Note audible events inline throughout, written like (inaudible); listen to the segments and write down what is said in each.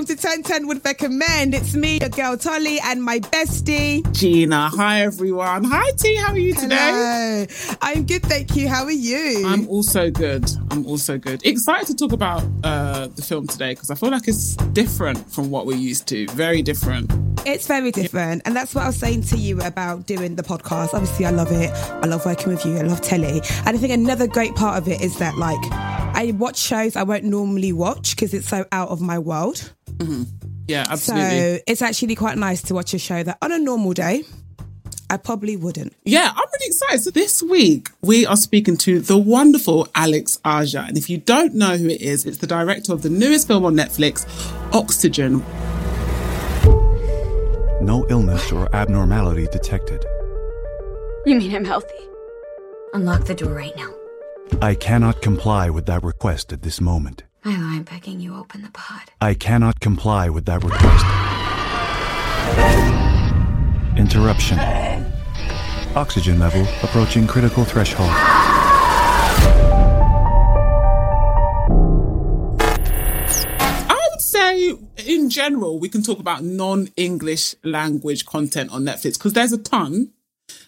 welcome to 1010 Would Recommend. It's me, your girl Tolly, and my bestie, Gina. Hi, everyone. Hi, T. How are you today? Hello. I'm good, thank you. How are you? I'm also good. I'm also good. Excited to talk about uh, the film today because I feel like it's different from what we're used to. Very different. It's very different. And that's what I was saying to you about doing the podcast. Obviously, I love it. I love working with you. I love telly. And I think another great part of it is that, like, I watch shows I won't normally watch because it's so out of my world. Mm-hmm. Yeah, absolutely. So it's actually quite nice to watch a show that on a normal day, I probably wouldn't. yeah, I'm really excited. So this week we are speaking to the wonderful Alex Aja, and if you don't know who it is, it's the director of the newest film on Netflix, Oxygen. No illness or abnormality detected. You mean I'm healthy? Unlock the door right now. I cannot comply with that request at this moment. Milo, I'm begging you, open the pod. I cannot comply with that request. Interruption. Oxygen level approaching critical threshold. I would say, in general, we can talk about non English language content on Netflix because there's a ton.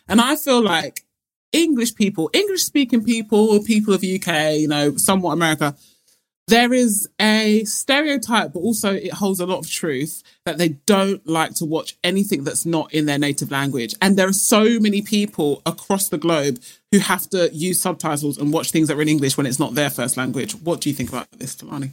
And I feel like English people, English speaking people, people of UK, you know, somewhat America, there is a stereotype, but also it holds a lot of truth that they don't like to watch anything that's not in their native language. And there are so many people across the globe who have to use subtitles and watch things that are in English when it's not their first language. What do you think about this, Tamani?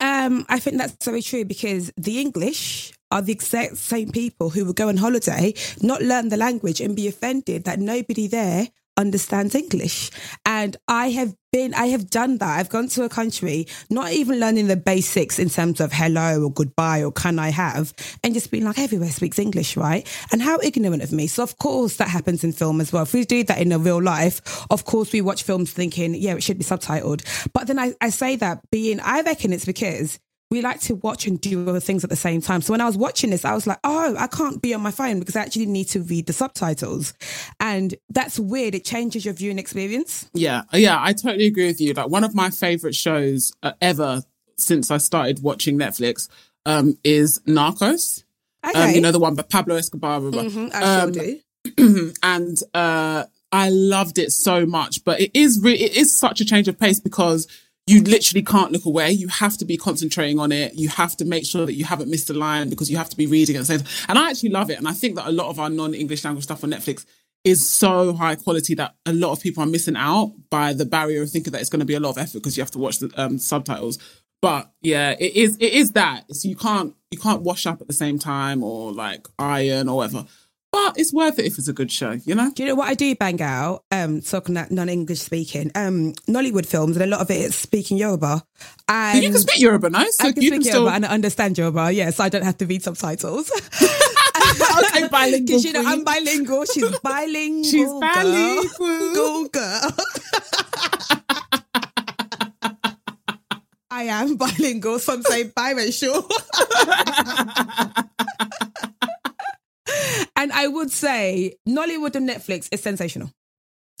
Um, I think that's very true because the English are the exact same people who will go on holiday, not learn the language, and be offended that nobody there understands English. And I have been, I have done that. I've gone to a country, not even learning the basics in terms of hello or goodbye or can I have, and just being like, everywhere speaks English, right? And how ignorant of me. So, of course, that happens in film as well. If we do that in a real life, of course, we watch films thinking, yeah, it should be subtitled. But then I, I say that being, I reckon it's because we like to watch and do other things at the same time. So when I was watching this, I was like, oh, I can't be on my phone because I actually need to read the subtitles. And that's weird. It changes your viewing experience. Yeah, yeah, I totally agree with you. Like one of my favorite shows uh, ever since I started watching Netflix um, is Narcos. Okay. Um, you know the one by Pablo Escobar. Mhm, I Um, sure do. (clears throat) and uh, I loved it so much. But it is re- it is such a change of pace because you literally can't look away. You have to be concentrating on it. You have to make sure that you haven't missed a line because you have to be reading it. And and I actually love it. And I think that a lot of our non-English language stuff on Netflix is so high quality that a lot of people are missing out by the barrier of thinking that it's going to be a lot of effort because you have to watch the um, subtitles. But yeah, it is it is that. So you can't you can't wash up at the same time or like iron or whatever. But it's worth it if it's a good show, you know? Do you know what I do bang out? Um, talking that non-English speaking, um, Nollywood films, and a lot of it is speaking Yoruba. And you can speak Yoruba, no? So I can you speak can Yoruba still and I understand Yoruba, yeah, so I don't have to read subtitles. (laughs) (laughs) okay, bilingual. Because you know. I'm bilingual. She's (laughs) bilingual. She's bilingual. Go girl. I am bilingual. Some say biracial. And I would say Nollywood and Netflix is sensational.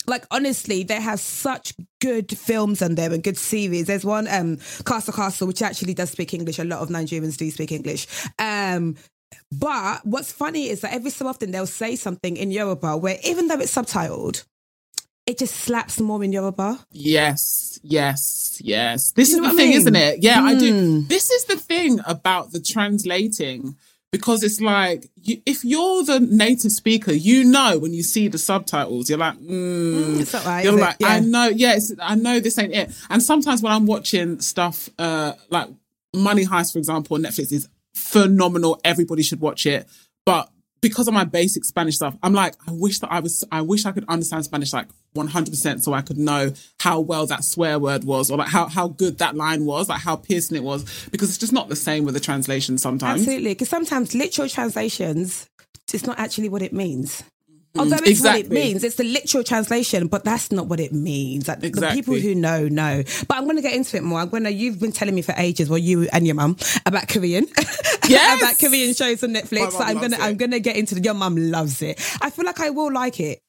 Like honestly, they have such good films on there and good series. There's one, um, Castle Castle, which actually does speak English. A lot of Nigerians do speak English. Um, but what's funny is that every so often they'll say something in Yoruba where even though it's subtitled, it just slaps more in Yoruba. Yes, yes, yes. This is the thing, mean? isn't it? Yeah, I do. Hmm. This is the thing about the translating because it's like you, if you're the native speaker, you know when you see the subtitles, you're like, mm, It's not right. you're like, I know, yes, I know this ain't it. And sometimes when I'm watching stuff uh like Money Heist, for example, on Netflix is phenomenal. Everybody should watch it. But because of my basic Spanish stuff, I'm like, I wish that I was, I wish I could understand Spanish like 100% so I could know how well that swear word was or like how, how good that line was, like how piercing it was, because it's just not the same with the translation sometimes. Absolutely, because sometimes literal translations, it's not actually what it means. Although it's Mm-hmm. exactly. what it means, it's the literal translation, but that's not what it means. Like, The people who know know. But I'm going to get into it more. I'm going to. You've been telling me for ages, well, you and your mum about Korean, (laughs) Yes! about Korean shows on Netflix. So I'm gonna, it. I'm gonna get into. The, your mum loves it. I feel like I will like it.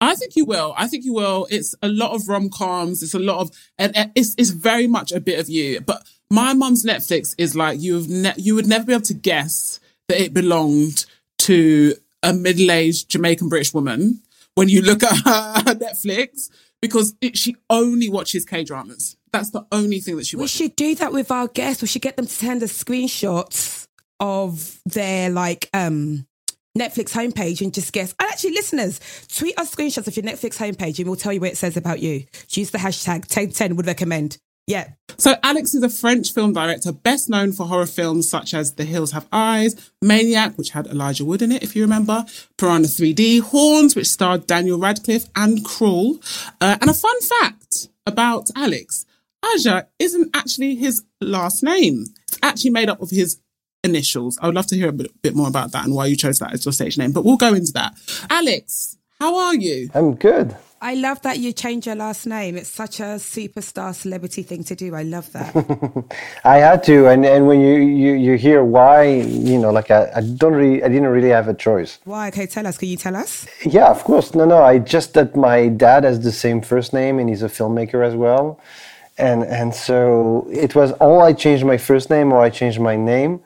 I think you will. I think you will. It's a lot of rom coms. It's a lot of, and and it's it's very much a bit of you. But My mum's Netflix is like you've ne- you would never be able to guess that it belonged to a middle-aged Jamaican British woman when you look at her (laughs) Netflix because it, she only watches K dramas. That's the only thing that she We watches. should do that with our guests. We should get them to send us screenshots of their like um Netflix homepage and just guess. And actually, listeners, tweet us screenshots of your Netflix homepage and we'll tell you what it says about you. Use the hashtag 1010 would recommend. Yeah. So Alex is a French film director, best known for horror films such as The Hills Have Eyes, Maniac, which had Elijah Wood in it, if you remember, Piranha 3D, Horns, which starred Daniel Radcliffe, and Crawl. Uh, and a fun fact about Alex, Aja isn't actually his last name. It's actually made up of his initials. I would love to hear a bit, bit more about that and why you chose that as your stage name, but we'll go into that. Alex, how are you? I'm good. I love that you change your last name. It's such a superstar celebrity thing to do. I love that. (laughs) I had to, and, and when you, you, you hear why, you know, like I, I don't really, I didn't really have a choice. Why? Okay, tell us. Can you tell us? Yeah, of course. No, no. I just that my dad has the same first name, and he's a filmmaker as well, and and so it was all I changed my first name or I changed my name.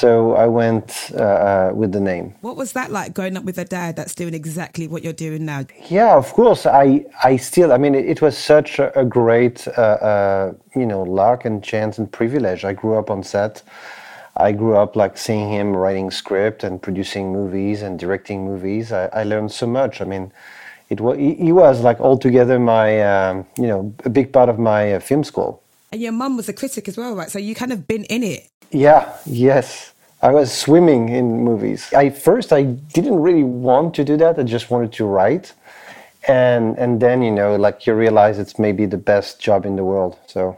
So I went uh, uh, with the name. What was that like growing up with a dad that's doing exactly what you're doing now? Yeah, of course. I I still. I mean, it, it was such a, a great, uh, uh, you know, luck and chance and privilege. I grew up on set. I grew up like seeing him writing script and producing movies and directing movies. I, I learned so much. I mean, it was he, he was like altogether my, um, you know, a big part of my uh, film school. And your mum was a critic as well, right? So you kind of been in it. Yeah, yes. I was swimming in movies. I first I didn't really want to do that. I just wanted to write. And and then, you know, like you realize it's maybe the best job in the world. So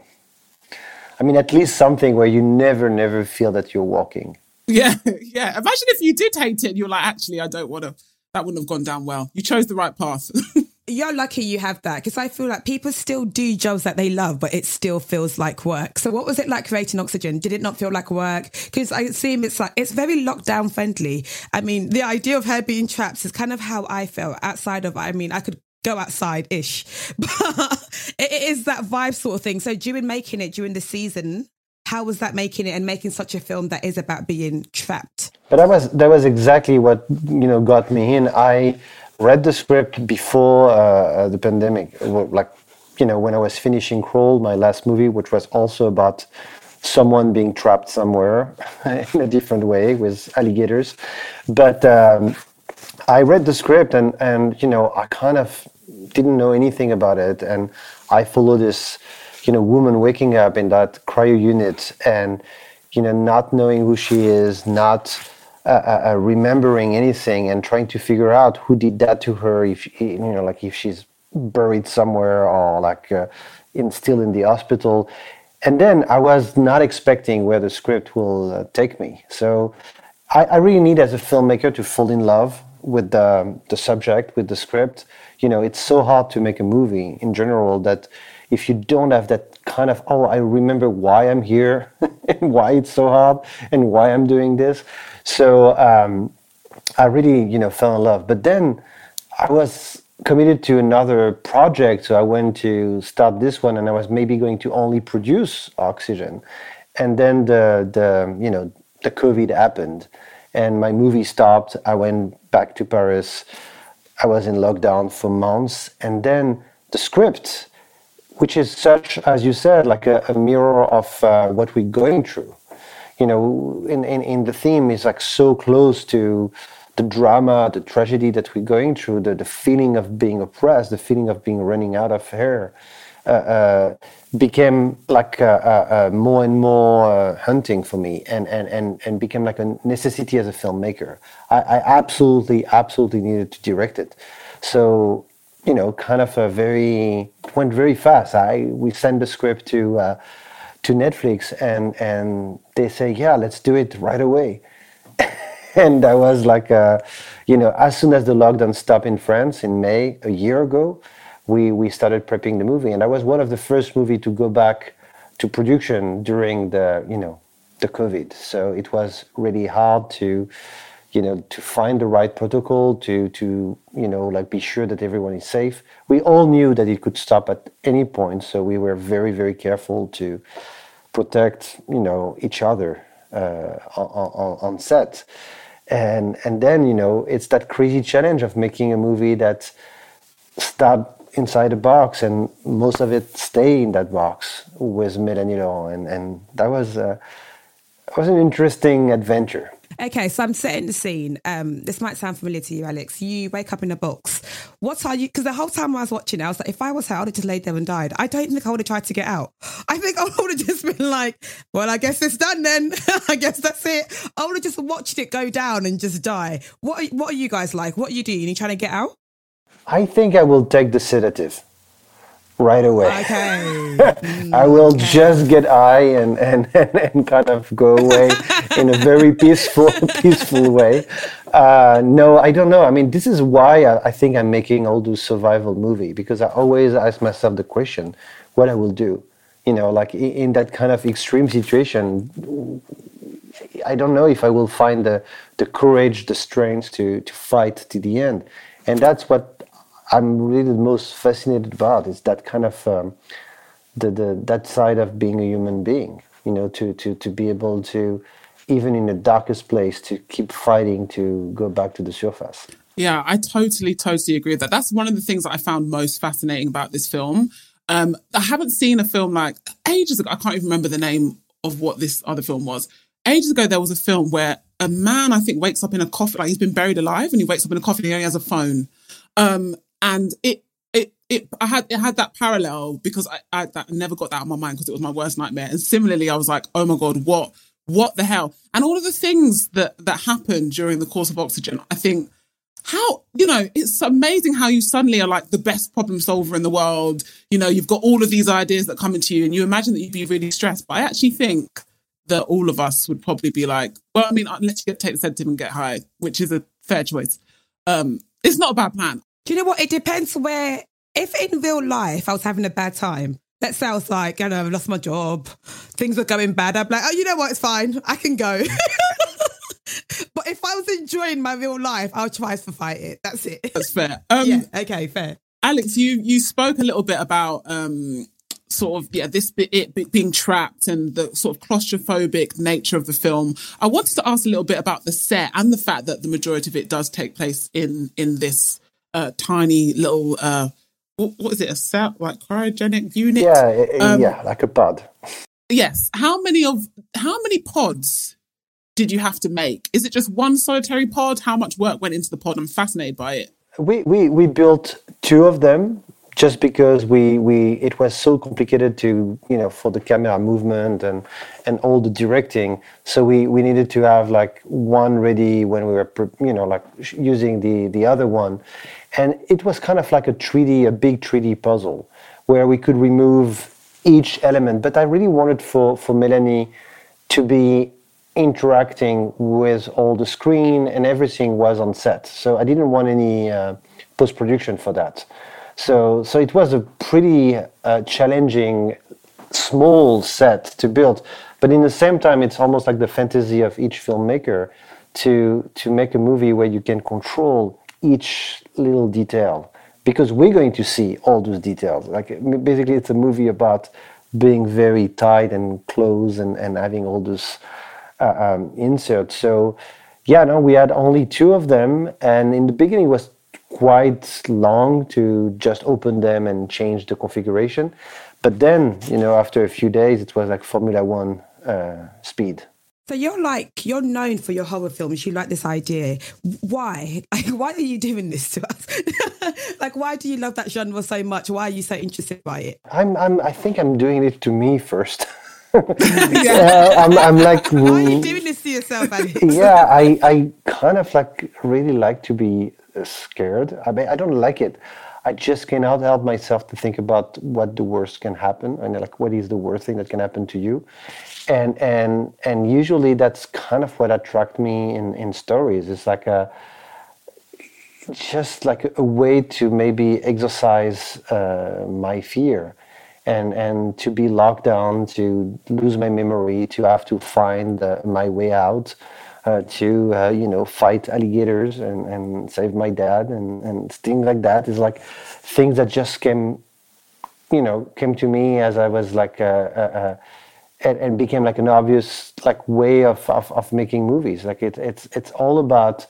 I mean at least something where you never never feel that you're walking. Yeah, (laughs) yeah. Imagine if you did hate it you're like, actually, I don't want to. That wouldn't have gone down well. You chose the right path. (laughs) You're lucky you have that because I feel like people still do jobs that they love, but it still feels like work. So, what was it like creating Oxygen? Did it not feel like work? Because I assume it's like it's very lockdown friendly. I mean, the idea of her being trapped is kind of how I felt outside of. I mean, I could go outside ish, (laughs) but it is that vibe sort of thing. So, during making it during the season, how was that making it and making such a film that is about being trapped? But that was that was exactly what you know got me in. I read the script before uh, the pandemic, like you know when I was finishing Crawl, my last movie, which was also about someone being trapped somewhere (laughs) in a different way with alligators. But um, I read the script and and you know I kind of didn't know anything about it, and I followed this you know woman waking up in that cryo unit and you know not knowing who she is, not uh, uh, remembering anything and trying to figure out who did that to her if you know like if she's buried somewhere or like uh, in still in the hospital. And then i was not expecting where the script will uh, take me. So I, I, really need as a filmmaker to fall in love with the, the subject with the script. You know it's so hard to make a movie in general that if you don't have that kind of oh i remember why i'm here (laughs) and why it's so hard and why i'm doing this so um, I really, you know, fell in love. But then I was committed to another project, so I went to start this one, and I was maybe going to only produce oxygen. And then the the you know the COVID happened, and my movie stopped. I went back to Paris. I was in lockdown for months, and then the script, which is such as you said, like a, a mirror of uh, what we're going through you know, in, in, in the theme is like so close to the drama, the tragedy that we're going through, the, the feeling of being oppressed, the feeling of being running out of hair, uh, uh, became like uh, uh, uh more and more uh, hunting for me and, and, and, and became like a necessity as a filmmaker. I, I absolutely, absolutely needed to direct it. So, you know, kind of a very, went very fast. I, we sent the script to, to Netflix and and they say, yeah, let's do it right away. (laughs) and I was like, uh, you know, as soon as the lockdown stopped in France in May a year ago, we we started prepping the movie, and I was one of the first movie to go back to production during the you know the COVID. So it was really hard to you know to find the right protocol to to you know like be sure that everyone is safe. We all knew that it could stop at any point so we were very very careful to protect you know each other uh, on, on, set. And and then you know it's that crazy challenge of making a movie that start inside a box and most of it stay in that box with Melanie Laurent. And and that was uh, was an interesting adventure Okay, so I'm setting the scene. Um, this might sound familiar to you, Alex. You wake up in a box. What are you? Because the whole time I was watching, I was like, if I was her, I would have just laid there and died. I don't think I would have tried to get out. I think I would have (laughs) just been like, well, I guess it's done then. (laughs) I guess that's it. I would have just watched it go down and just die. What are, What are you guys like? What are you doing? Are you trying to get out? I think I will take the sedative right away. Okay. (laughs) I will just get high and, and, (laughs) and, and, kind of go away in a very (laughs) peaceful peaceful way. Uh, no, I don't know. I mean, this is why I, I, think I'm making all those survival movie because I always ask myself the question, what I will do. You know, like in, in that kind of extreme situation, I don't know if I will find the the courage, the strength to to fight to the end, and that's what I'm really the most fascinated about is that kind of um, the, the that side of being a human being. You know, to to to be able to even in the darkest place to keep fighting to go back to the surface. Yeah, I totally, totally agree with that. That's one of the things that I found most fascinating about this film. Um, I haven't seen a film like ages ago. I can't even remember the name of what this other film was. Ages ago, there was a film where a man, I think, wakes up in a coffin, like he's been buried alive, and he wakes up in a coffin and he only has a phone. Um, and it it it I had it had that parallel because I, I that never got that out of my mind because it was my worst nightmare. And similarly, I was like, oh my god, what what the hell? And all of the things that that happened during the course of Oxygen, I think how you know it's amazing how you suddenly are like the best problem solver in the world you know you've got all of these ideas that come into you and you imagine that you'd be really stressed but i actually think that all of us would probably be like well i mean let's get take the sedative and get high which is a fair choice um it's not a bad plan do you know what? It depends where. If in real life I was having a bad time, let's say I was like, I know, I've lost my job, things were going bad. I'm like, oh, you know what? It's fine. I can go. (laughs) but if I was enjoying my real life, I'll try to fight it. That's it. That's fair. (laughs) Um, yeah. Okay. Fair. Alex, you you spoke a little bit about um, sort of yeah this bit it being trapped and the sort of claustrophobic nature of the film. I wanted to ask a little bit about the set and the fact that the majority of it does take place in in this uh, tiny little uh, what, what is it? A set like cryogenic unit? Yeah, um, yeah, like a pod. Yes. How many of how many pods did you have to make? Is it just one solitary pod? How much work went into the pod? I'm fascinated by it. We we we built two of them just because we we it was so complicated to you know for the camera movement and and all the directing so we we needed to have like one ready when we were you know like using the the other one and it was kind of like a 3D, a big 3D puzzle where we could remove each element. But I really wanted for, for Melanie to be interacting with all the screen and everything was on set. So I didn't want any uh, post production for that. So, so it was a pretty uh, challenging, small set to build. But in the same time, it's almost like the fantasy of each filmmaker to to make a movie where you can control each little detail because we're going to see all those details. Like basically, it's a movie about being very tight and close and, and having all those uh, um, inserts. So yeah, no, we had only two of them, and in the beginning it was quite long to just open them and change the configuration. But then, you know, after a few days, it was like Formula One uh, speed. So you're like you're known for your horror films. You like this idea. Why? (laughs) Like, why are you doing this to us? (laughs) like, why do you love that genre so much? Why are you so interested by it? I'm. I'm. I think I'm doing it to me first. (laughs) yeah, I'm, I'm like. Why are you doing this to yourself, Alex? yeah, I. I kind of like really like to be scared. I mean, I don't like it. I just cannot help myself to think about what the worst can happen and like what is the worst thing that can happen to you and and and usually that's kind of what attract me in in stories it's like a just like a way to maybe exercise uh, my fear and and to be locked down to lose my memory to have to find uh, my way out uh, to uh, you know fight alligators and, and save my dad and, and things like that is like things that just came you know came to me as I was like a, a, a and, and became like an obvious like way of, of, of making movies. Like it, it's it's all about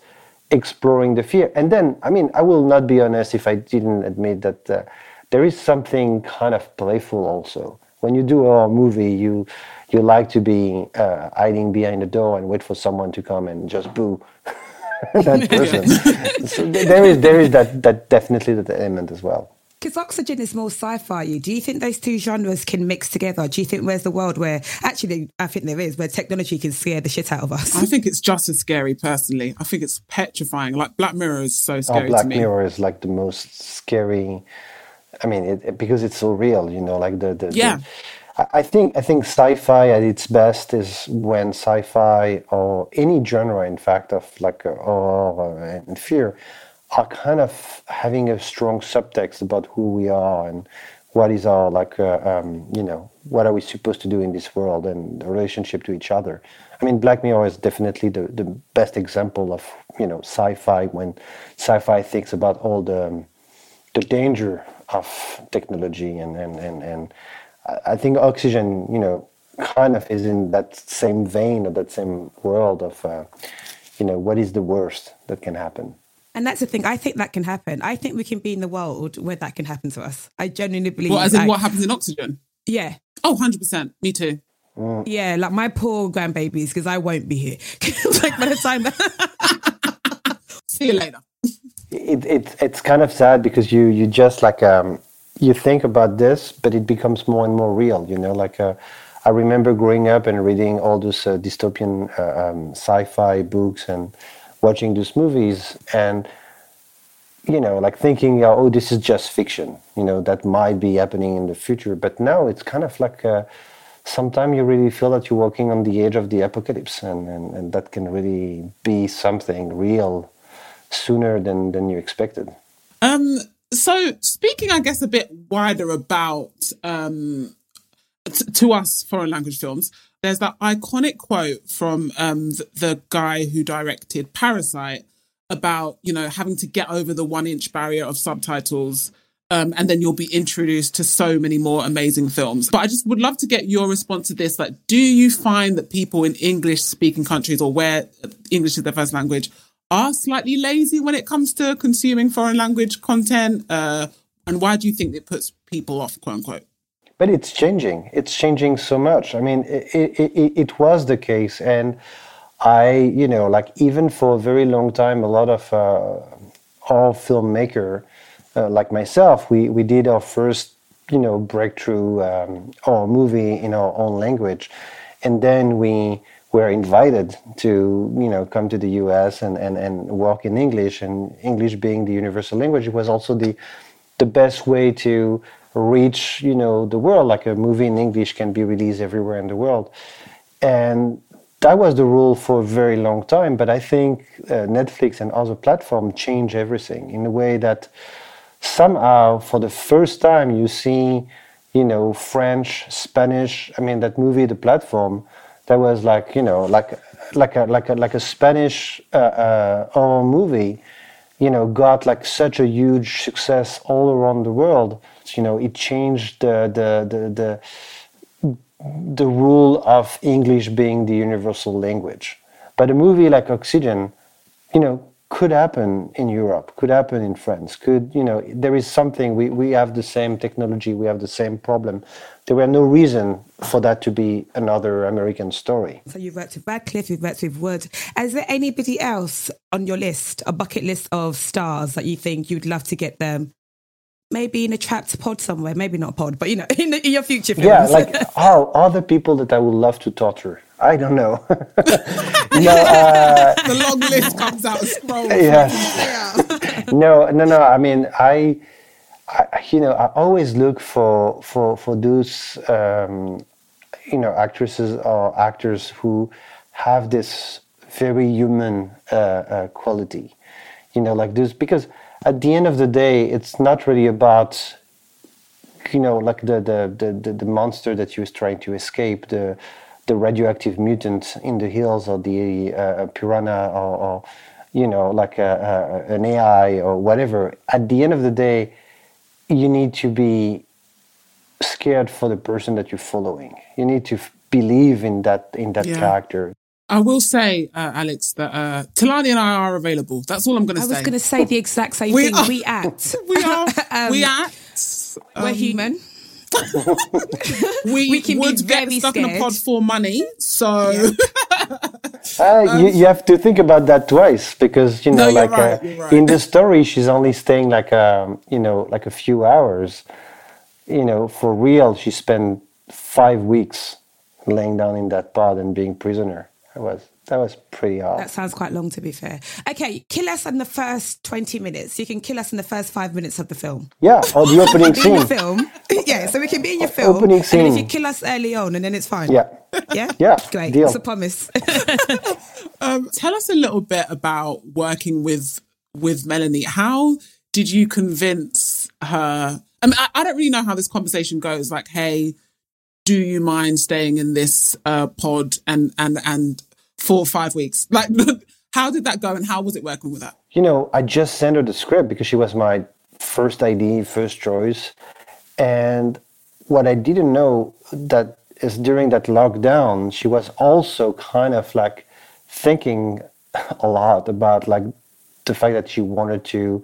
exploring the fear. And then, I mean, I will not be honest if I didn't admit that uh, there is something kind of playful also. When you do a movie, you you like to be uh, hiding behind the door and wait for someone to come and just boo (laughs) that (laughs) person. so there is there is that that definitely that element as well. Because Oxygen is more sci-fi. You Do you think those two genres can mix together? Do you think where's the world where actually I think there is where technology can scare the shit out of us? I think it's just as scary personally. I think it's petrifying. Like Black Mirror is so scary oh, Black to me. Mirror is like the most scary. I mean, it, because it's so real. You know, like the, the yeah. The, I think I think sci-fi at its best is when sci-fi or any genre, in fact, of like uh, horror and fear, are kind of having a strong subtext about who we are and what is our like uh, um, you know what are we supposed to do in this world and the relationship to each other. I mean, Black Mirror is definitely the, the best example of you know sci-fi when sci-fi thinks about all the the danger of technology and and and, and I think Oxygen, you know, kind of is in that same vein or that same world of, uh, you know, what is the worst that can happen. And that's the thing. I think that can happen. I think we can be in the world where that can happen to us. I genuinely believe. Well, as in I, what happens in Oxygen? Yeah. Oh, 100%. Me too. Mm. Yeah, like my poor grandbabies, because I won't be here. (laughs) like by the time that. (laughs) See you later. (laughs) It, it, it's kind of sad because you, you just like, um, you think about this, but it becomes more and more real. You know, like uh, I remember growing up and reading all those uh, dystopian uh, um, sci-fi books and watching those movies, and you know, like thinking, oh, this is just fiction. You know, that might be happening in the future. But now it's kind of like uh, sometimes you really feel that you're walking on the edge of the apocalypse, and, and, and that can really be something real sooner than than you expected. Um, so speaking, I guess, a bit wider about um, to us foreign language films, there's that iconic quote from um, the, the guy who directed Parasite about you know having to get over the one inch barrier of subtitles. Um, and then you'll be introduced to so many more amazing films. But I just would love to get your response to this. Like, do you find that people in English speaking countries or where English is their first language are slightly lazy when it comes to consuming foreign language content? Uh, and why do you think it puts people off, quote unquote? But it's changing. It's changing so much. I mean, it, it, it, was the case. And I, you know, like even for a very long time, a lot of uh, all filmmaker uh, like myself, we, we did our first, you know, breakthrough um, or movie in our own language. And then we, were invited to you know come to the US and, and, and work in English. And English being the universal language it was also the the best way to reach you know the world. Like a movie in English can be released everywhere in the world. And that was the rule for a very long time. But I think uh, Netflix and other platforms change everything in a way that somehow for the first time you see you know French Spanish I mean that movie the platform there was like you know like like a like a like a Spanish uh, uh, horror movie, you know, got like such a huge success all around the world. You know, it changed the the the the, the rule of English being the universal language. But a movie like Oxygen, you know, could happen in Europe, could happen in France, could, you know, there is something, we, we have the same technology, we have the same problem. There were no reason for that to be another American story. So you've worked with Radcliffe, you've worked with Wood. Is there anybody else on your list, a bucket list of stars that you think you'd love to get them? Maybe in a trapped pod somewhere, maybe not pod, but you know, (laughs) in, the, in your future films. Yeah, like (laughs) oh, other people that I would love to torture. I don't know. (laughs) (laughs) no, uh, the long list comes out. Scroll. Yes. no, no, no. I mean, I, I, you know, I always look for for for those, um, you know, actresses or actors who have this very human uh, uh, quality. You know, like this because at the end of the day, it's not really about you know like the the the, the monster that you're trying to escape the the radioactive mutant in the hills or the uh, piranha or, or, you know like a, a, an AI or whatever. At the end of the day, you need to be scared for the person that you're following. You need to believe in that in that Yeah. character. I will say, uh, Alex, that uh, Tolani and I are available. That's all I'm going to say. I was going to say the exact same We thing. are- we act. (laughs) we are. (laughs) Um, we act. We're um, human. We, we can be would get very stuck in a pod for money. So (laughs) Uh, you, you have to think about that twice because you Um, No, know, like right, uh, right. in the story, she's only staying like um, you know, like a few hours. You know, for real, she spent five weeks laying down in that pod and being prisoner. I was that was pretty hard. That sounds quite long, to be fair. Okay, kill us in the first 20 minutes. You can kill us in the first five minutes of the film. yeah, or the (laughs) opening scene. in your scene. film. (laughs) yeah, so we can be in your film. Opening scene. And if you kill us early on, and then it's fine. Yeah, (laughs) Yeah? Yeah, Great. deal. It's a promise. um, tell us a little bit about working with with Melanie. How did you convince her? I mean, I, I don't really know how this conversation goes. Like, hey, do you mind staying in this uh, pod and and and for five weeks? Like, (laughs) how did that go, and how was it working with her? you know, I just sent her the script because she was my first ID, first choice. And what I didn't know that is during that lockdown, she was also kind of like thinking (laughs) a lot about like the fact that she wanted to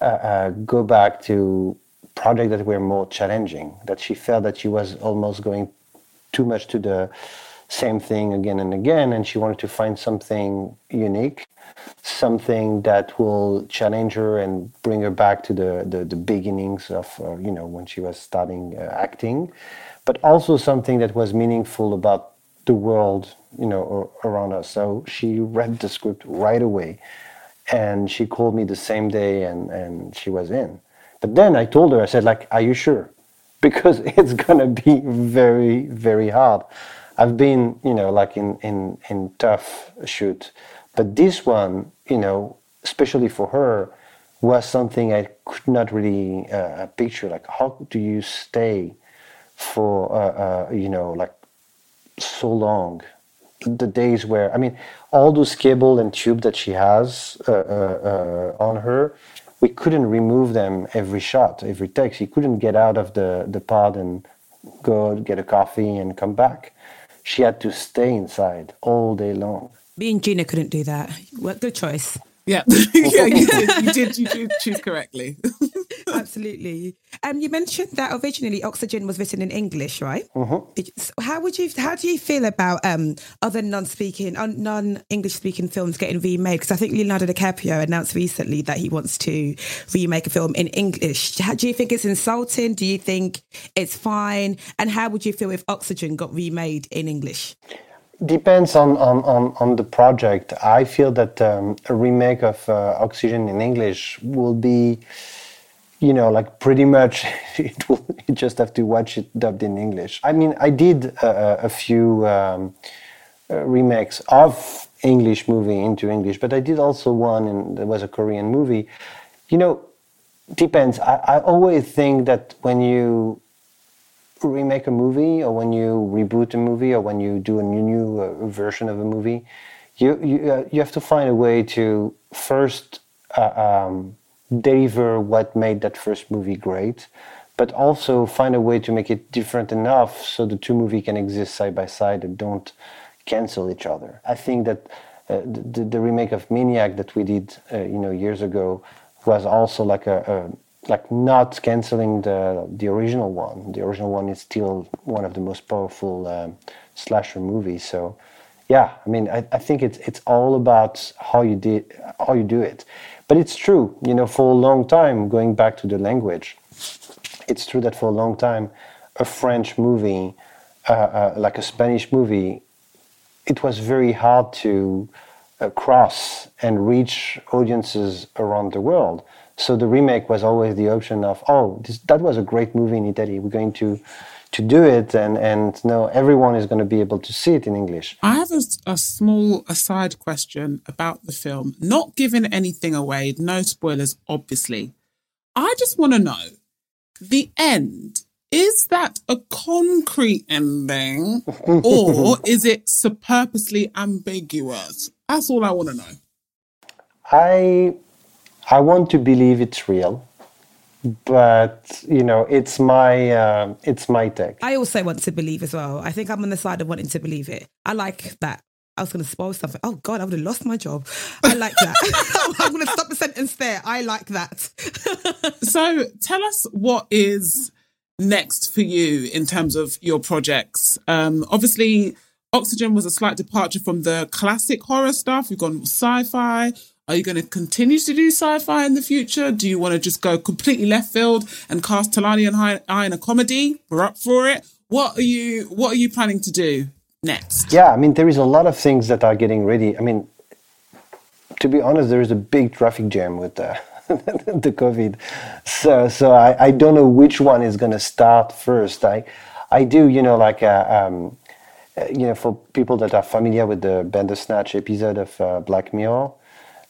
uh, uh, go back to projects that were more challenging. That she felt that she was almost going too much to the same thing again and again, and she wanted to find something unique, something that will challenge her and bring her back to the the, the beginnings of uh, you know when she was starting uh, acting, but also something that was meaningful about the world you know around us. So she read the script right away, and she called me the same day, and and she was in. But then I told her, I said like, "Are you sure?" (laughs) because it's gonna be very very hard i've been you know like in in in tough shoot. But this one you know especially for her was something i could not really uh, picture. Like how do you stay for uh, uh, you know like so long? The days where i mean all those cable and tube that she has uh, uh, uh, on her we couldn't remove them every shot every take. She couldn't get out of the, the pod and go get a coffee and come back she had to stay inside all day long Me and Gina couldn't do that. What good choice. Yeah, (laughs) yeah, you did. You did. You did choose correctly. (laughs) Absolutely. Um, you mentioned that originally Oxygen was written in English, right? So How would you? How do you feel about um, other non-speaking, non-English speaking films getting remade? Because I think Leonardo DiCaprio announced recently that he wants to remake a film in English. How, do you think it's insulting? Do you think it's fine? And how would you feel if Oxygen got remade in English? depends on, on, on, on the project i feel that um, a remake of uh, oxygen in english will be you know like pretty much (laughs) it will you just have to watch it dubbed in english. I mean i did uh, a few um, uh, remakes of english movie into english but i did also one and there was a korean movie. You know depends. I, I always think that when you remake a movie or when you reboot a movie or when you do a new, new uh, version of a movie you you, uh, you have to find a way to first uh, um, deliver what made that first movie great but also find a way to make it different enough so the two movies can exist side by side and don't cancel each other i think that uh, the, the remake of maniac that we did uh, you know years ago was also like a, a like not canceling the the original one. The original one is still one of the most powerful um, slasher movies. So, yeah, I mean, I, I think it's it's all about how you did how you do it. But it's true, you know, for a long time, going back to the language, it's true that for a long time, a French movie, uh, uh, like a Spanish movie, it was very hard to uh, cross and reach audiences around the world. So the remake was always the option of, oh, this, that was a great movie in Italy. We're going to to do it, and and no, everyone is going to be able to see it in English. I have a, a small aside question about the film, not giving anything away, no spoilers, obviously. I just want to know the end. Is that a concrete ending (laughs) or is it purposely ambiguous? That's all I want to know. I I want to believe it's real. But you know, it's my uh, it's my take. I also want to believe as well. I think I'm on the side of wanting to believe it. I like that. I was going to spoil something. Oh God, I would have lost my job. I like that. (laughs) I'm going to stop the sentence there. I like that. (laughs) so tell us what is next for you in terms of your projects. Um, obviously, Oxygen was a slight departure from the classic horror stuff. You've gone sci-fi. Are you going to continue to do sci-fi in the future? Do you want to just go completely left field and cast Tolani and I in a comedy? We're up for it. What are you What are you planning to do next? Yeah, I mean, there is a lot of things that are getting ready. I mean, to be honest, there is a big traffic jam with the (laughs) the COVID. So, so I, I don't know which one is going to start first. I, I do, you know, like, uh, um, uh, you know, for people that are familiar with the Bandersnatch episode of uh, Black Mirror,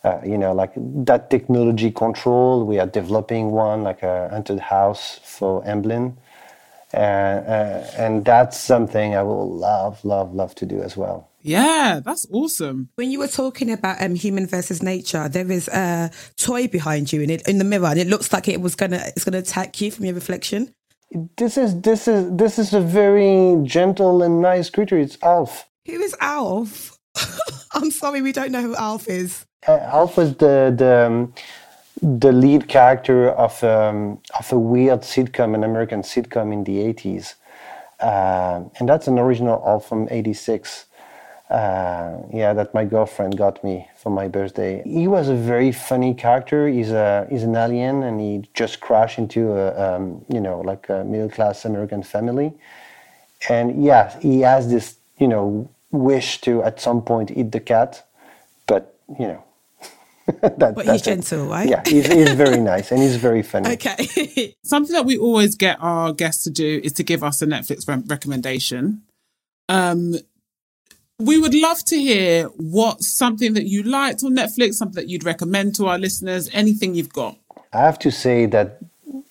uh, you know, like that technology control, we are developing one, like a haunted house for Amblin. Uh, uh, and that's something I will love, love, love to do as well. Yeah, that's awesome. When you were talking about um, human versus nature, there is a toy behind you in it in the mirror, and it looks like it was gonna it's gonna attack you from your reflection. This is this is this is a very gentle and nice creature. It's Alf. Who is Alf? (laughs) I'm sorry, we don't know who Alf is. Alf is the the. Um, the lead character of um, of a weird sitcom, an American sitcom in the 80s. Uh, and that's an original Alf from 86. Uh, yeah, that my girlfriend got me for my birthday. He was a very funny character. He's a he's an alien, and he just crashed into a um, you know like a middle class American family. And yeah, he has this you know wish to at some point eat the cat, but you know (laughs) that, but he's gentle, right? Yeah, he's, he's very nice and he's very funny. (laughs) Okay. (laughs) Something that we always get our guests to do is to give us a Netflix re- recommendation. Um, we would love to hear what something that you liked on Netflix, something that you'd recommend to our listeners, anything you've got. I have to say that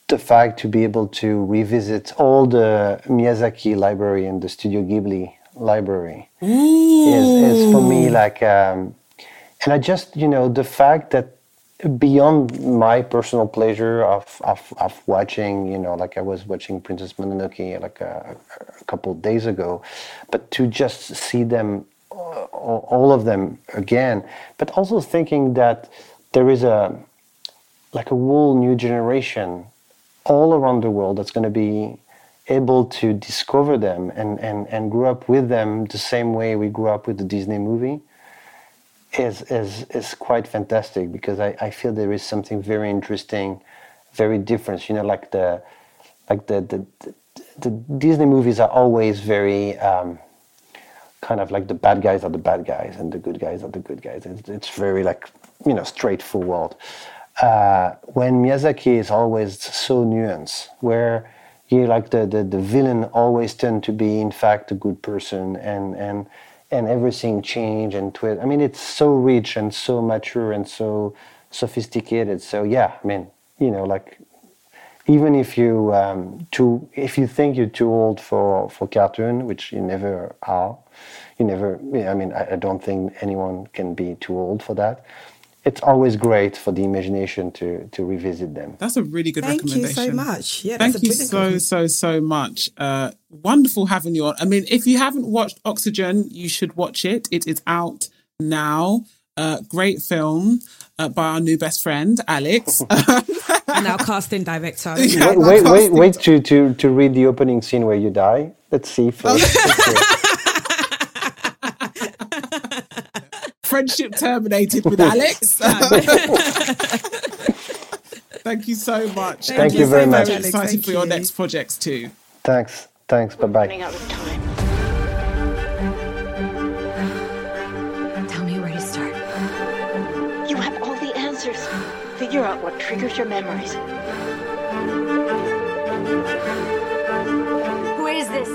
the fact to be able to revisit all the Miyazaki library and the Studio Ghibli library is, is, for me like um, and I just, you know, the fact that beyond my personal pleasure of, of, of watching, you know, like I was watching Princess Mononoke like a, a couple of days ago, but to just see them, uh, all of them again, but also thinking that there is a, like a whole new generation all around the world that's going to be able to discover them and, and, and grow up with them the same way we grew up with the Disney movie is is is quite fantastic because I, I feel there is something very interesting, very different. You know, like the like the the, the, the Disney movies are always very um, kind of like the bad guys are the bad guys and the good guys are the good guys. It's, it's very like you know straightforward. Uh, when Miyazaki is always so nuanced, where you like the, the, the villain always tend to be in fact a good person and and and everything change and twist. I mean, it's so rich and so mature and so sophisticated. So yeah, I mean, you know, like even if you um, too, if you think you're too old for for cartoon, which you never are, you never. I mean, I, I don't think anyone can be too old for that it's always great for the imagination to to revisit them. That's a really good Thank recommendation. Thank you so much. Yeah, Thank you so so so much. Uh, wonderful having you on. I mean, if you haven't watched Oxygen, you should watch it. It is out now. Uh, great film uh, by our new best friend Alex, (laughs) (laughs) and our casting director. Yeah, wait, wait, wait, wait to, to to read the opening scene where you die. Let's see first. (laughs) friendship terminated with Alex. (laughs) (laughs) Thank you so much. Thank, Thank you, very much. I'm excited Thank for your next projects too. Thanks. Thanks. Bye bye. Running out of time. Tell me where to start. You have all the answers. Figure out what triggers your memories. Who is this?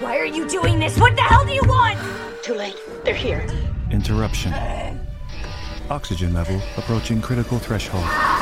Why are you doing this? What the hell do you want? Too late. They're here. Interruption. Oxygen level approaching critical threshold.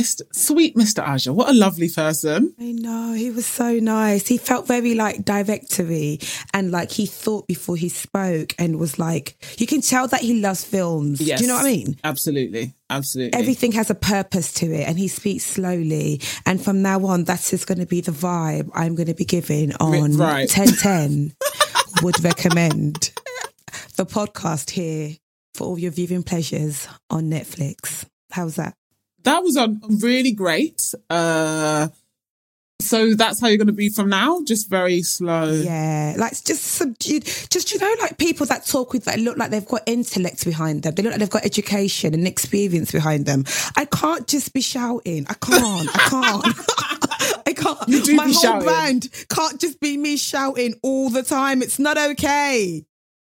Mr. Sweet Mr. Aja. What a lovely person. I know he was so nice. He felt very like directory and like he thought before he spoke and was like you can tell that he loves films. Yes. Do you know what I mean? Absolutely. Absolutely. Everything has a purpose to it and he speaks slowly. And from now on, that's just going to be the vibe I'm going to be giving on right. 1010. (laughs) Would recommend the podcast here for all your viewing pleasures on Netflix. How's that? That was um, really great. Uh, so that's how you're going to be from now, just very slow. Yeah, like just subdued. Just you know, like people that talk with that look like they've got intellect behind them. They look like they've got education and experience behind them. I can't just be shouting. I can't. I can't. (laughs) (laughs) I can't. My whole shouting. brand can't just be me shouting all the time. It's not okay.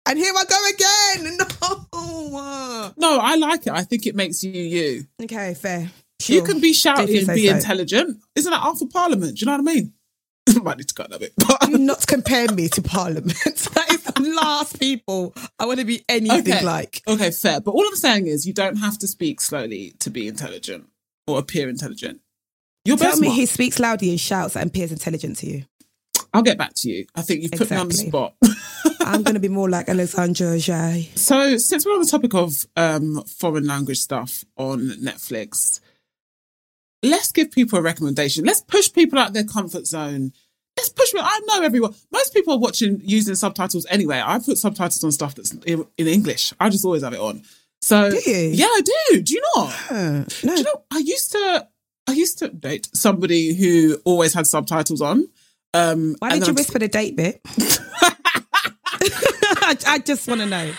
And here I go again. (laughs) No. No, I like it. I think it makes you you. Okay, fair. You can be shouty and be so. intelligent. Isn't that of Parliament? Do you know what I mean? (laughs) Might need to cut that bit. Do not compare me to Parliament. (laughs) that is the last people I want to be anything okay. like. Okay, fair. But all I'm saying is you don't have to speak slowly to be intelligent or appear intelligent. You're Tell me smart. he speaks loudly and shouts and appears intelligent to you. I'll get back to you. I think you've put me on the spot. I'm going to be more like Alexandra Jay. So, since we're on the topic of um, foreign language stuff on Netflix, let's give people a recommendation. Let's push people out their comfort zone. Let's push. Me. I know everyone. Most people are watching using subtitles anyway. I put subtitles on stuff that's in, in English. I just always have it on. So, Do you? yeah, I do. Do you not? Uh, no. Do you know? I used to. I used to date somebody who always had subtitles on. Um, Why did you whisper the date bit? (laughs) (laughs) I, I just want to know.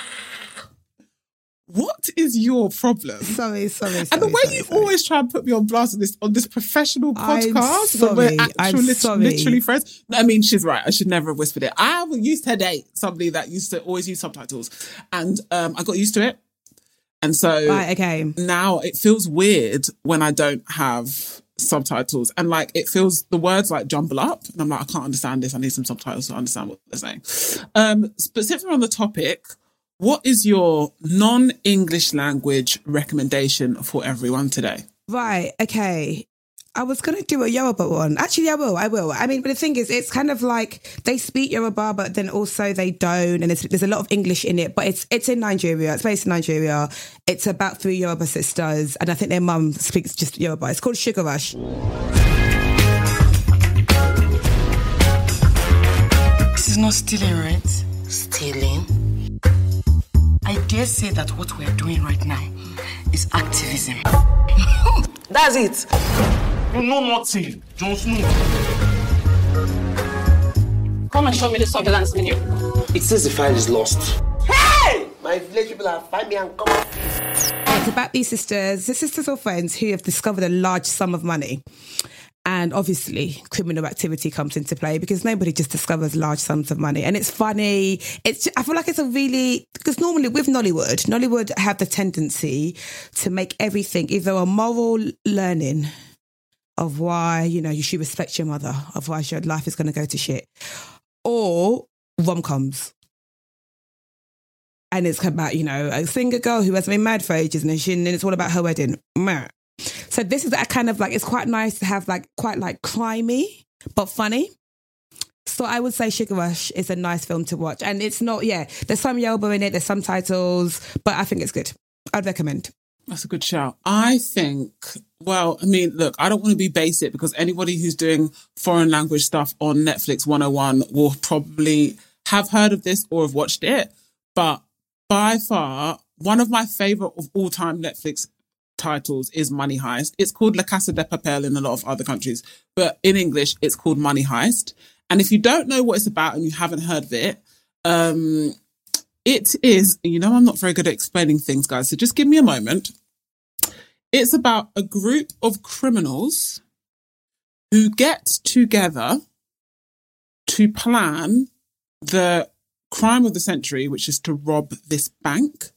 What is your problem? Sorry, sorry, sorry. And the way sorry, you sorry. always try and put me on blast on this on this professional I'm podcast when we're sorry. actual I'm lit- literally friends. I mean, she's right. I should never have whispered it. I used to date somebody that used to always use subtitles, and um, I got used to it. And so Right, okay. now it feels weird when I don't have subtitles, and like it feels the words like jumble up, and I'm like, I can't understand this. I need some subtitles to understand what they're saying. Um, specifically on the topic. What is your non-English language recommendation for everyone today? Right, okay. I was going to do a Yoruba one. Actually, I will. I will. I mean, but the thing is, it's kind of like they speak Yoruba, but then also they don't, and there's, there's a lot of English in it. But it's it's in Nigeria. It's based in Nigeria. It's about three Yoruba sisters, and I think their mum speaks just Yoruba. It's called Sugar Rush. This is not stealing, right? Stealing? I dare say that what we're doing right now is activism. (laughs) That's it. You know nothing, Jon Snow. Come and show me the surveillance video. It says the file is lost. Hey! My village people have find me and come up. It's about these sisters, the sisters or friends who have discovered a large sum of money. And obviously, criminal activity comes into play because nobody just discovers large sums of money. And it's funny. It's I feel like it's a really because normally with Nollywood, Nollywood have the tendency to make everything either a moral learning of why you know you should respect your mother, otherwise your life is going to go to shit, or rom coms and it's about you know a single girl who hasn't been married for ages and she, and it's all about her wedding. So this is a kind of like it's quite nice to have like quite like crimey but funny. So I would say Sugar Rush is a nice film to watch, and it's not yeah. There's some Yoruba in it, there's some titles, but I think it's good. I'd recommend. That's a good shout. I think, well, I mean, look, I don't want to be basic because anybody who's doing foreign language stuff on Netflix 101 will probably have heard of this or have watched it. But by far, one of my favorite of all time Netflix titles is Money Heist. It's called La Casa de Papel in a lot of other countries, but in English, it's called Money Heist. And if you don't know what it's about and you haven't heard of it, um, it is, you know, I'm not very good at explaining things, guys. So just give me a moment. It's about a group of criminals who get together to plan the crime of the century, which is to rob this bank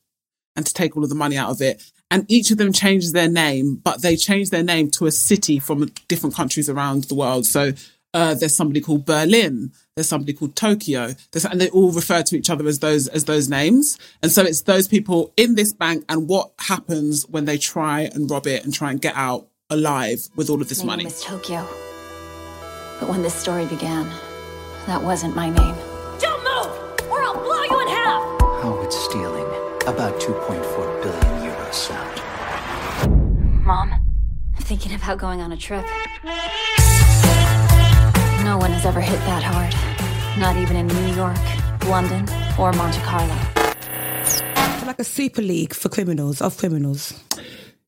and to take all of the money out of it. And each of them changes their name, but they change their name to a city from different countries around the world. So uh, there's somebody called Berlin. There's somebody called Tokyo. There's, and they all refer to each other as those as those names. And so it's those people in this bank and what happens when they try and rob it and try and get out alive with all of this my money. name is Tokyo. But when this story began, that wasn't my name. Don't move, or I'll blow you in half! How would stealing about 2.4 billion euros sound? Mom, I'm thinking about going on a trip. No one has ever hit that hard. Not even in New York, London, or Monte Carlo. Like a super league for criminals, of criminals.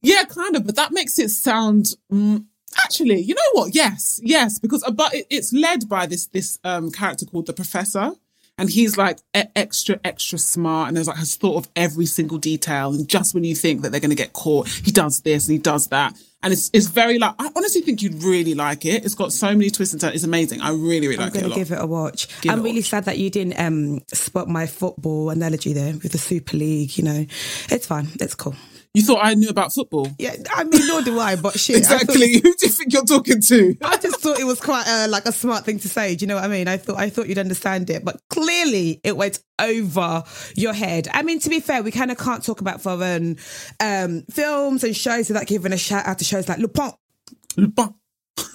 Yeah, kind of, but that makes it sound. Mm, actually, you know what? Yes, yes, because uh, but it, it's led by this this um character called the Professor, and he's like e- extra extra smart, and there's like has thought of every single detail. And just when you think that they're going to get caught, he does this and he does that, and it's it's very like I honestly think you'd really like it. It's got so many twists and turns. It's amazing. I really really I'm like it a going to give it a watch. Give I'm a really watch. sad that you didn't um, spot my football analogy there with the Super League. You know, it's fine. It's cool. You thought I knew about football? Yeah, I mean, nor do I, but shit. I (laughs) thought- Exactly. Who do you think you're talking to? I just thought it was quite a, like a smart thing to say. Do you know what I mean? I thought I thought you'd understand it, but clearly it went over your head. I mean, to be fair, we kind of can't talk about foreign um, films and shows without giving a shout out to shows like Lupin. Lupin.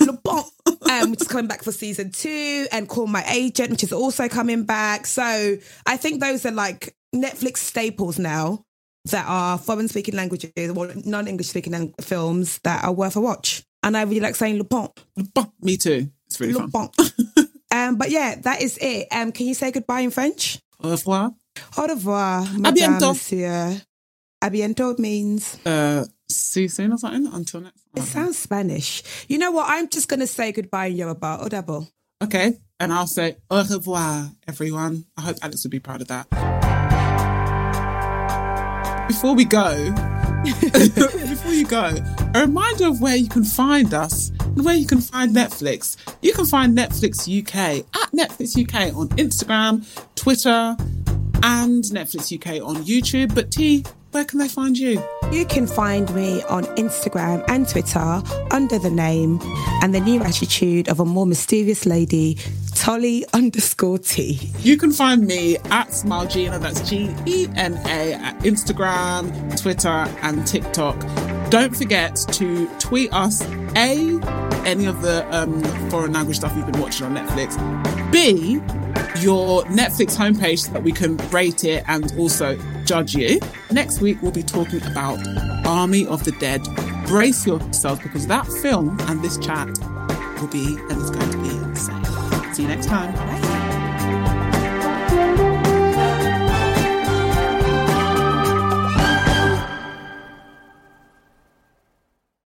Lupin, um, which is coming back for season two, and Call My Agent, which is also coming back. So I think those are like Netflix staples now that are foreign speaking languages or non English speaking films that are worth a watch. And I really like saying le Lupin. Me too. It's really fun. Lupin. (laughs) um, but yeah, that is it. Um, can you say goodbye in French? Au revoir. Au revoir, À bientôt. monsieur. A bientôt means Uh, see you soon or something. Until next. it sounds Spanish. You know what? I'm just gonna say goodbye in Yoruba. Au double. Okay, and I'll say au revoir, everyone. I hope Alex would be proud of that. Before we go, (laughs) before you go, a reminder of where you can find us and where you can find Netflix. You can find Netflix UK at Netflix UK on Instagram, Twitter, and Netflix UK on YouTube. But T, where can they find you? You can find me on Instagram and Twitter under the name and the new attitude of a more mysterious lady, Tolly underscore T. You can find me at Smile Gena, that's G E N A, at Instagram, Twitter, and TikTok. Don't forget to tweet us A, any of the um, foreign language stuff you've been watching on Netflix, B, your Netflix homepage so that we can rate it and also judge you. Next week, we'll be talking about Army of the Dead. Brace yourself because that film and this chat will be and is going to be insane. See you next time.